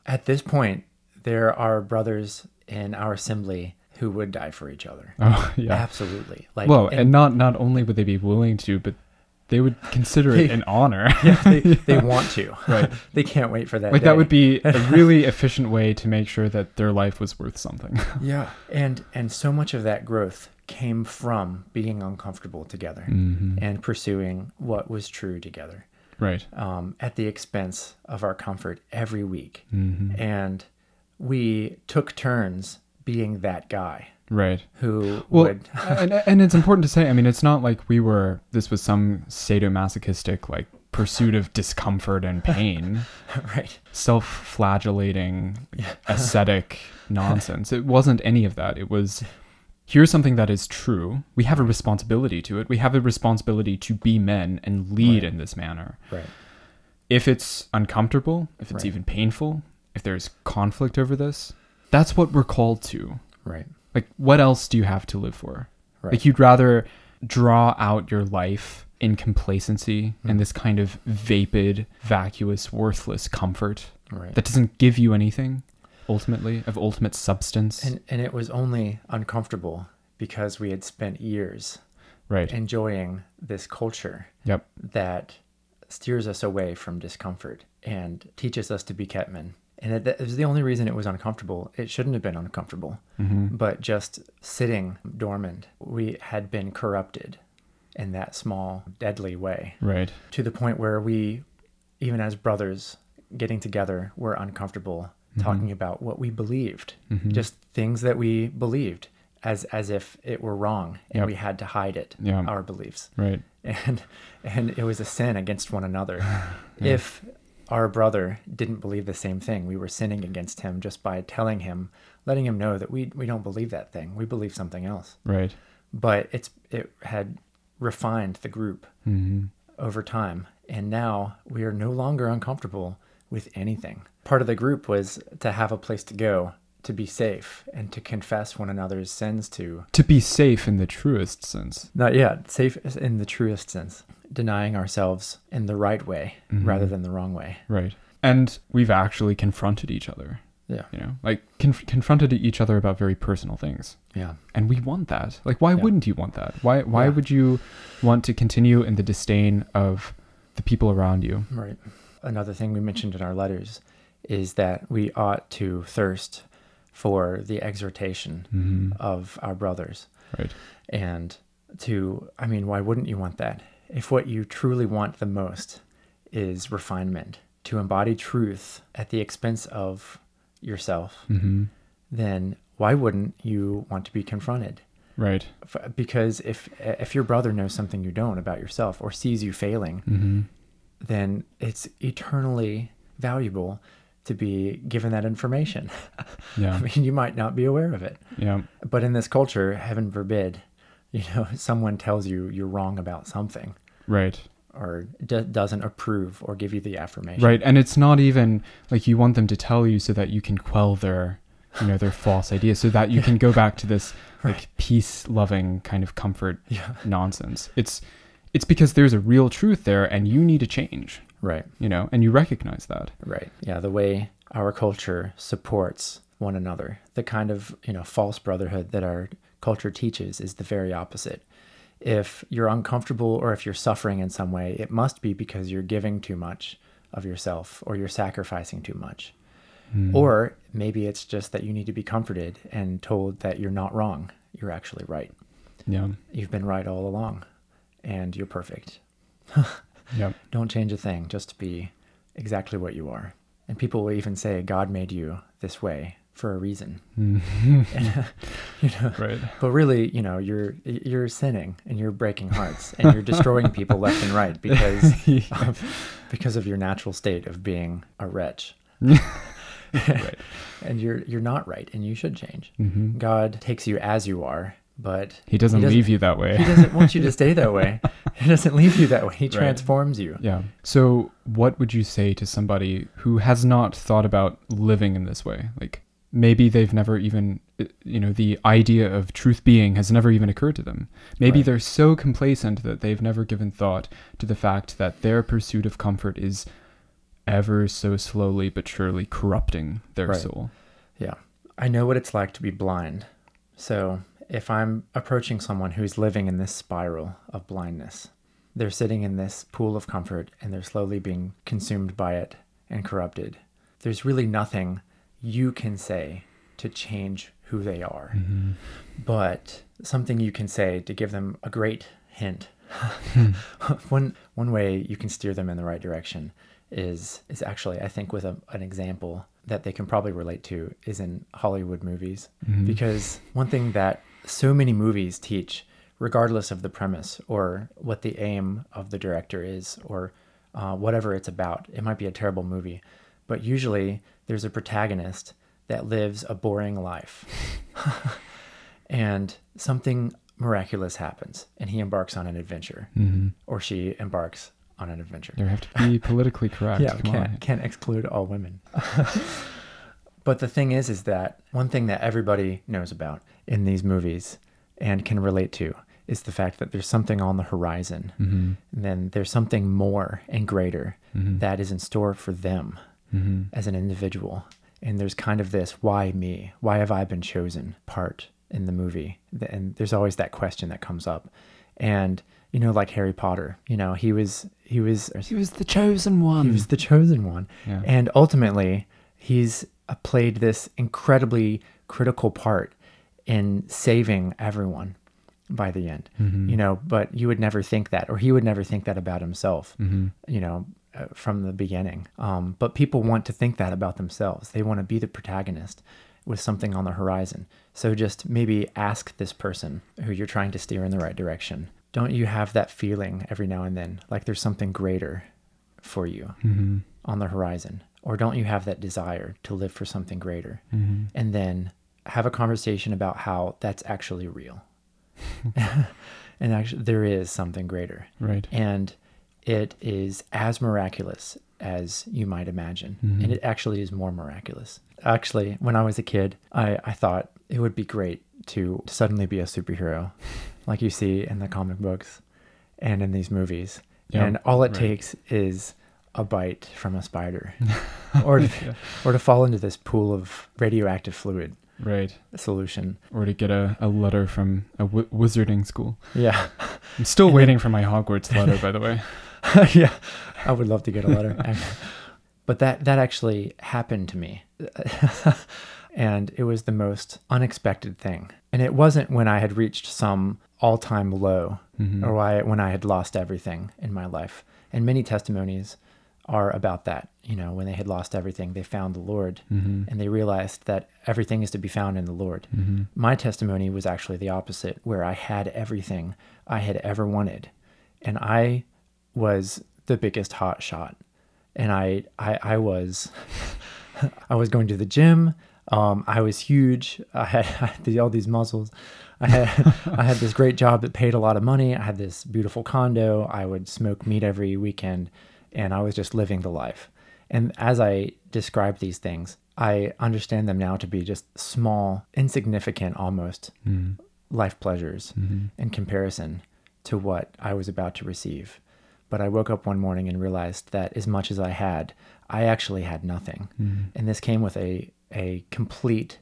at this point, there are brothers in our assembly who would die for each other. Oh yeah. Absolutely. Like, well, and, not not only would they be willing to, but they would consider it They- an honor. yeah, they, they want to. Right. they can't wait for that. like that would be a really efficient way to make sure that their life was worth something. Yeah. And and so much of that growth came from being uncomfortable together hmm and pursuing what was true together. Right. um, at the expense of our comfort every week. hmm And we took turns being that guy Right. who Well, would. and, and it's important to say, I mean, it's not like we were, this was some sadomasochistic, like, pursuit of discomfort and pain, right. self flagellating, ascetic nonsense. It wasn't any of that. It was here's something that is true. We have a responsibility to it. We have a responsibility to be men and lead Right. in this manner. Right. If it's uncomfortable, if it's Right. even painful, if there's conflict over this, that's what we're called to. Right. Like, what else do you have to live for? Right. Like, you'd rather draw out your life in complacency Hmm. and this kind of vapid, vacuous, worthless comfort Right. that doesn't give you anything, ultimately, of ultimate substance. and, and it was only uncomfortable because we had spent years right. enjoying this culture yep. that steers us away from discomfort and teaches us to be kept men. And it, that was the only reason it was uncomfortable. It shouldn't have been uncomfortable, hmm but just sitting dormant, we had been corrupted in that small, deadly way Right. to the point where we, even as brothers, getting together, were uncomfortable talking about what we believed, Mhm. just things that we believed, as as if it were wrong and Yep. we had to hide it, Yeah. our beliefs, Right. and and it was a sin against one another. If our brother didn't believe the same thing, we were sinning against him just by telling him, letting him know that we we don't believe that thing, we believe something else. Right. But it's it had refined the group hmm over time. And now we are no longer uncomfortable with anything. Part of the group was to have a place to go, to be safe, and to confess one another's sins to. To be safe in the truest sense. Not yet, safe in the truest sense, denying ourselves in the right way rather than the wrong way. Right. And we've actually confronted each other. Yeah. You know, like conf- confronted each other about very personal things. Yeah. and we want that like why Yeah. wouldn't you want that why why Yeah. would you want to continue in the disdain of the people around you Right. Another thing we mentioned in our letters is that we ought to thirst for the exhortation mm-hmm. of our brothers. right and to i mean why wouldn't you want that if what you truly want the most is refinement to embody truth at the expense of yourself mm-hmm. then why wouldn't you want to be confronted? Right. Because if if your brother knows something you don't about yourself or sees you failing mm-hmm. then it's eternally valuable to be given that information. Yeah. I mean you might not be aware of it. Yeah. But in this culture, heaven forbid, you know, someone tells you you're wrong about something right or d- doesn't approve or give you the affirmation. right and it's not even like you want them to tell you so that you can quell their you know their false ideas so that you can go back to this like Right. peace loving kind of comfort Yeah. nonsense it's it's because there's a real truth there and you need to change Right. you know and you recognize that Right. Yeah. The way our culture supports one another, the kind of, you know, false brotherhood that our culture teaches is the very opposite. If you're uncomfortable or if you're suffering in some way, it must be because you're giving too much of yourself or you're sacrificing too much. Mm. Or maybe it's just that you need to be comforted and told that you're not wrong. You're actually right. yeah You've been right all along and you're perfect. yeah Don't change a thing, just be exactly what you are. And people will even say God made you this way for a reason. you know, right but really, you know, you're you're sinning and you're breaking hearts and you're destroying people left and right because of, because of your natural state of being a wretch. right And you're you're not right and you should change. hmm God takes you as you are, but he doesn't doesn't- leave you that way he doesn't want you to stay that way. He doesn't leave you that way. He transforms you. Yeah. So, what would you say to somebody who has not thought about living in this way? Like, maybe they've never even, uh, you know, the idea of truth being has never even occurred to them. Maybe Right. they're so complacent that they've never given thought to the fact that their pursuit of comfort is ever so slowly but surely corrupting their Right. soul. Yeah. I know what it's like to be blind. So if I'm approaching someone who's living in this spiral of blindness, they're sitting in this pool of comfort and they're slowly being consumed by it and corrupted. There's really nothing you can say to change who they are, Mm-hmm. but something you can say to give them a great hint one one way you can steer them in the right direction is is actually I think with a, an example that they can probably relate to is in Hollywood movies. Because one thing that so many movies teach regardless of the premise or what the aim of the director is or uh, whatever it's about it might be a terrible movie but usually there's a protagonist that lives a boring life and something miraculous happens and he embarks on an adventure or she embarks on an adventure You have to be politically correct. yeah, can't can't exclude all women. but the thing is, is that one thing that everybody knows about in these movies and can relate to is the fact that there's something on the horizon. Mm-hmm. And then there's something more and greater that is in store for them Mm-hmm. as an individual. And there's kind of this "why me? Why have I been chosen?" part in the movie, and there's always that question that comes up. And you know, like Harry Potter, you know, he was he was He was the chosen one. he was the chosen one. Yeah. And ultimately, he's uh, played this incredibly critical part in saving everyone by the end. Mm-hmm. You know, but you would never think that, or he would never think that about himself, Mm-hmm. you know, from the beginning. Um, but people want to think that about themselves. They want to be the protagonist with something on the horizon. So just maybe ask this person who you're trying to steer in the right direction. Don't you have that feeling every now and then, like there's something greater for you Mm-hmm. on the horizon? Or don't you have that desire to live for something greater? Mm-hmm. And then have a conversation about how that's actually real. and actually, there is something greater. Right. And it is as miraculous as you might imagine. Mm-hmm. And it actually is more miraculous. Actually, when I was a kid, I, I thought it would be great to suddenly be a superhero like you see in the comic books and in these movies. Yeah, and all it right. takes is a bite from a spider or, to, or to fall into this pool of radioactive fluid Right. solution. Or to get a, a letter from a w- wizarding school. Yeah. I'm still waiting for my Hogwarts letter, by the way. yeah, I would love to get a letter. but that that actually happened to me, and it was the most unexpected thing. And it wasn't when I had reached some all-time low, Mhm. or why when I had lost everything in my life. And many testimonies are about that. You know, when they had lost everything, they found the Lord, Mhm. and they realized that everything is to be found in the Lord. Mhm. My testimony was actually the opposite, where I had everything I had ever wanted, and I was the biggest hot shot, and I I, I was I was going to the gym. Um, I was huge. I had, I had all these muscles. I had I had this great job that paid a lot of money. I had this beautiful condo. I would smoke meat every weekend, and I was just living the life. And as I describe these things, I understand them now to be just small, insignificant almost Mhm. life pleasures Mhm. in comparison to what I was about to receive. But I woke up one morning and realized that as much as I had, I actually had nothing. Mhm. And this came with a, a complete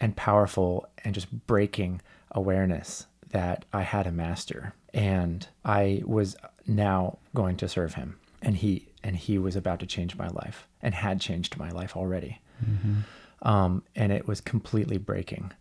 and powerful and just breaking awareness that I had a master and I was now going to serve him. And he and he was about to change my life and had changed my life already. Mhm. Um, and it was completely breaking.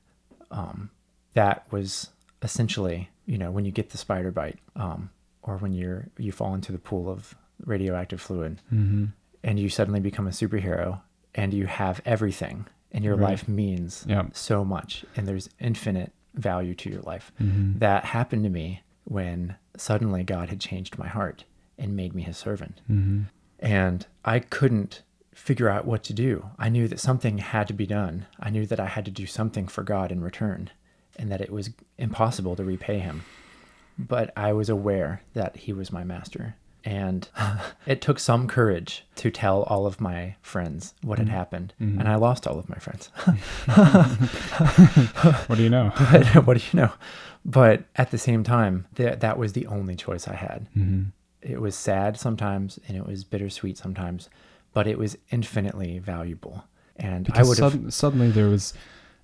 Um, that was essentially, you know, when you get the spider bite, um, or when you're you fall into the pool of radioactive fluid, Mhm. and you suddenly become a superhero, and you have everything, and your Right. life means Yeah. so much, and there's infinite value to your life. Mhm. That happened to me when suddenly God had changed my heart and made me his servant Mhm. and I couldn't figure out what to do. I knew that something had to be done. I knew that I had to do something for God in return and that it was impossible to repay him. But I was aware that he was my master. And it took some courage to tell all of my friends what had happened. Mhm. And I lost all of my friends. What do you know? but what do you know? But at the same time, that that was the only choice I had Mhm. it was sad sometimes and it was bittersweet sometimes, but it was infinitely valuable. And I Because would have, sud- suddenly there was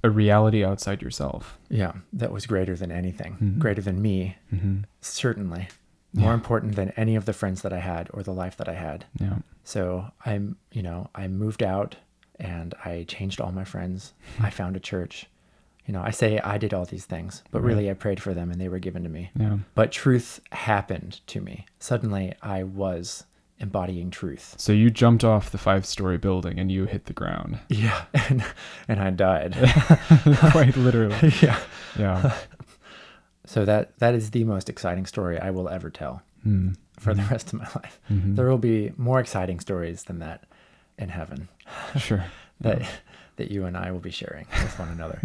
a reality outside yourself. yeah, that was greater than anything, Mhm. greater than me, Mhm. certainly, more Yeah. important than any of the friends that I had or the life that I had. Yeah. So I'm, you know, I moved out and I changed all my friends. I found a church, you know, I say I did all these things, but Right. really I prayed for them and they were given to me. Yeah. But truth happened to me. Suddenly I was embodying truth. So you jumped off the five story building and you hit the ground. Yeah. And, and I died. Quite literally. yeah. Yeah. So that that is the most exciting story I will ever tell Mm. for the rest of my life. Mhm. There will be more exciting stories than that in heaven Sure. that that you and I will be sharing with one another.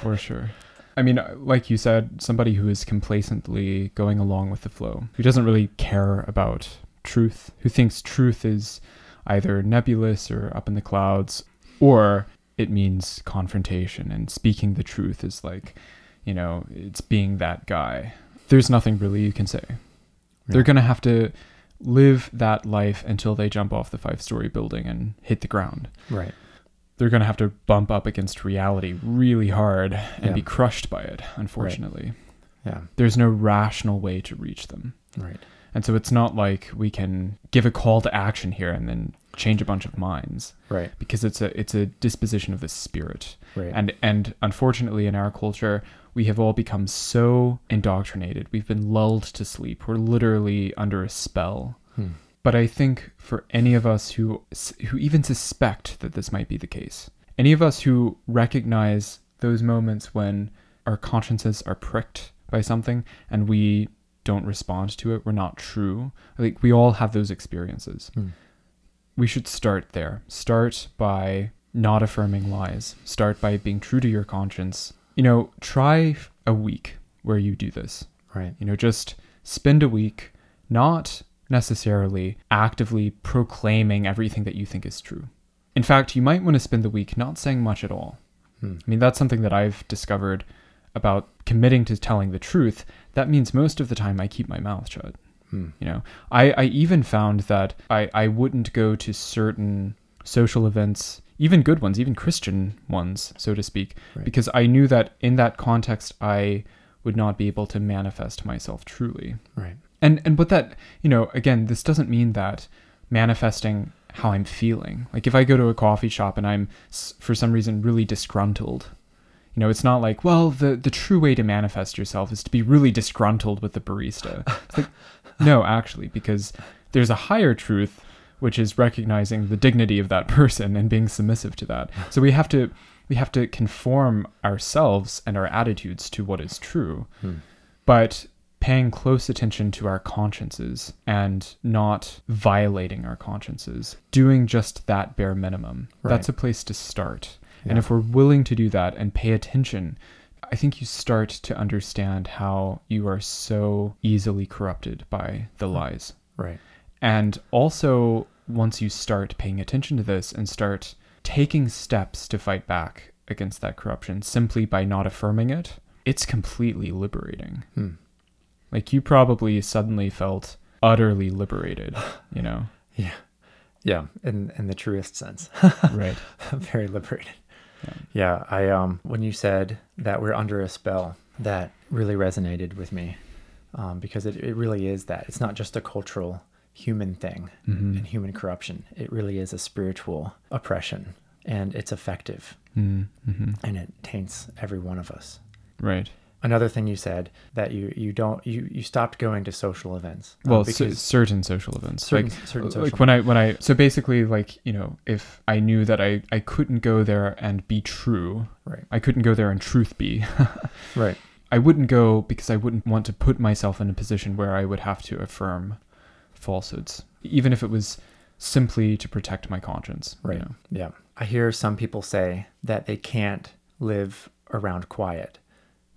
For sure. I mean, uh, like you said, somebody who is complacently going along with the flow, who doesn't really care about truth, who thinks truth is either nebulous or up in the clouds, or it means confrontation and speaking the truth is like, you know, it's being that guy. There's nothing really you can say. They're going to have to live that life until they jump off the five story building and hit the ground Right. they're going to have to bump up against reality really hard and Yeah. be crushed by it, unfortunately. Yeah. There's no rational way to reach them. Right. And so it's not like we can give a call to action here and then change a bunch of minds Right. because it's a it's a disposition of the spirit. Right. And and unfortunately in our culture we have all become so indoctrinated. We've been lulled to sleep. We're literally under a spell. Hmm. But I think for any of us who who even suspect that this might be the case, any of us who recognize those moments when our consciences are pricked by something and we don't respond to it, we're not true. Like we all have those experiences. Hmm. We should start there. Start by not affirming lies. Start by being true to your conscience. You know, try a week where you do this. Right. You know, just spend a week not necessarily actively proclaiming everything that you think is true. In fact, you might want to spend the week not saying much at all. Hmm. I mean, that's something that I've discovered about committing to telling the truth. That means most of the time I keep my mouth shut. Hmm. You know, I, I even found that I, I wouldn't go to certain social events, even good ones, even Christian ones, so to speak, Right. because I knew that in that context I would not be able to manifest myself truly. Right. And and but that, you know, again, this doesn't mean that manifesting how I'm feeling. Like if I go to a coffee shop and I'm for some reason really disgruntled, you know, it's not like, well, the the true way to manifest yourself is to be really disgruntled with the barista. It's like, no, actually, because there's a higher truth which is recognizing the dignity of that person and being submissive to that. So we have to we have to conform ourselves and our attitudes to what is true Hmm. but paying close attention to our consciences and not violating our consciences, doing just that bare minimum. That's a place to start. And if we're willing to do that and pay attention, I think you start to understand how you are so easily corrupted by the lies. Right. And also, once you start paying attention to this and start taking steps to fight back against that corruption simply by not affirming it, it's completely liberating. Hmm. Like you probably suddenly felt utterly liberated, you know? Yeah. Yeah. In in the truest sense. right. Very liberated. Yeah. Yeah. I um when you said that we're under a spell, that really resonated with me. Um, because it, it really is that. It's not just a cultural human thing Mhm. and human corruption. It really is a spiritual oppression. And it's effective Mm-hmm. and it taints every one of us. Right. Another thing you said that you you don't you you stopped going to social events. uh, Well, cer- certain social events, certain, like certain like when I when I so basically like you know if I knew that I I couldn't go there and be true, right I couldn't go there and truth be. right I wouldn't go because I wouldn't want to put myself in a position where I would have to affirm falsehoods, even if it was simply to protect my conscience. you Right. know. Yeah. I hear some people say that they can't live around quiet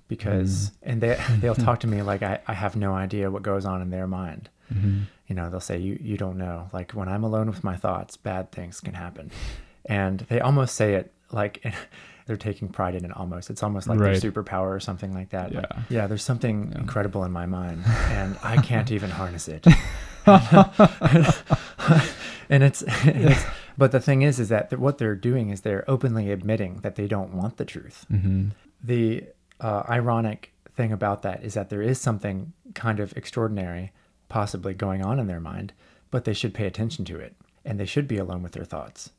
because, and they, they'll talk to me like I, I have no idea what goes on in their mind. Mhm. You know, they'll say, you, you don't know. Like when I'm alone with my thoughts, bad things can happen. And they almost say it like they're taking pride in it almost. It's almost like Right. their superpower or something like that. Like, Yeah. yeah, there's something Yeah. incredible in my mind and I can't even harness it. and it's, it's but the thing is is that what they're doing is they're openly admitting that they don't want the truth Mhm. the uh, ironic thing about that is that there is something kind of extraordinary possibly going on in their mind but they should pay attention to it and they should be alone with their thoughts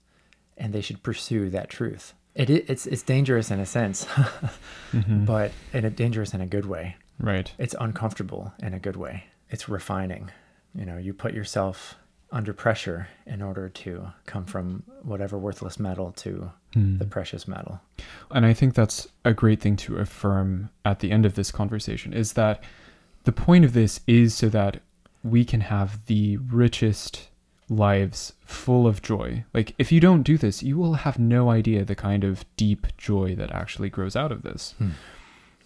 and they should pursue that truth It, it's it's dangerous in a sense, Mhm. but in a dangerous in a good way. right. It's uncomfortable in a good way. It's refining. You know, you put yourself under pressure in order to come from whatever worthless metal to Hmm. the precious metal. And I think that's a great thing to affirm at the end of this conversation is that the point of this is so that we can have the richest lives full of joy. Like, if you don't do this, you will have no idea the kind of deep joy that actually grows out of this. Hmm.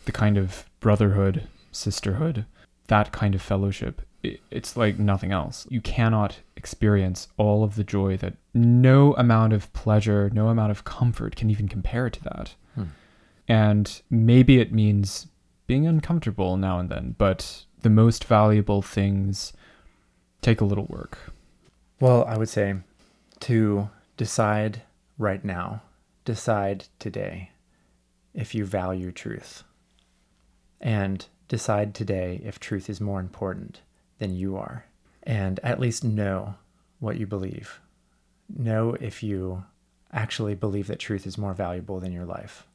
The kind of brotherhood, sisterhood, that kind of fellowship. It's like nothing else. You cannot experience all of the joy that no amount of pleasure, no amount of comfort can even compare to that. Hmm. And maybe it means being uncomfortable now and then, but the most valuable things take a little work. Well, I would say to decide right now, decide today if you value truth. And decide today if truth is more important than you are. And at least know what you believe. Know if you actually believe that truth is more valuable than your life.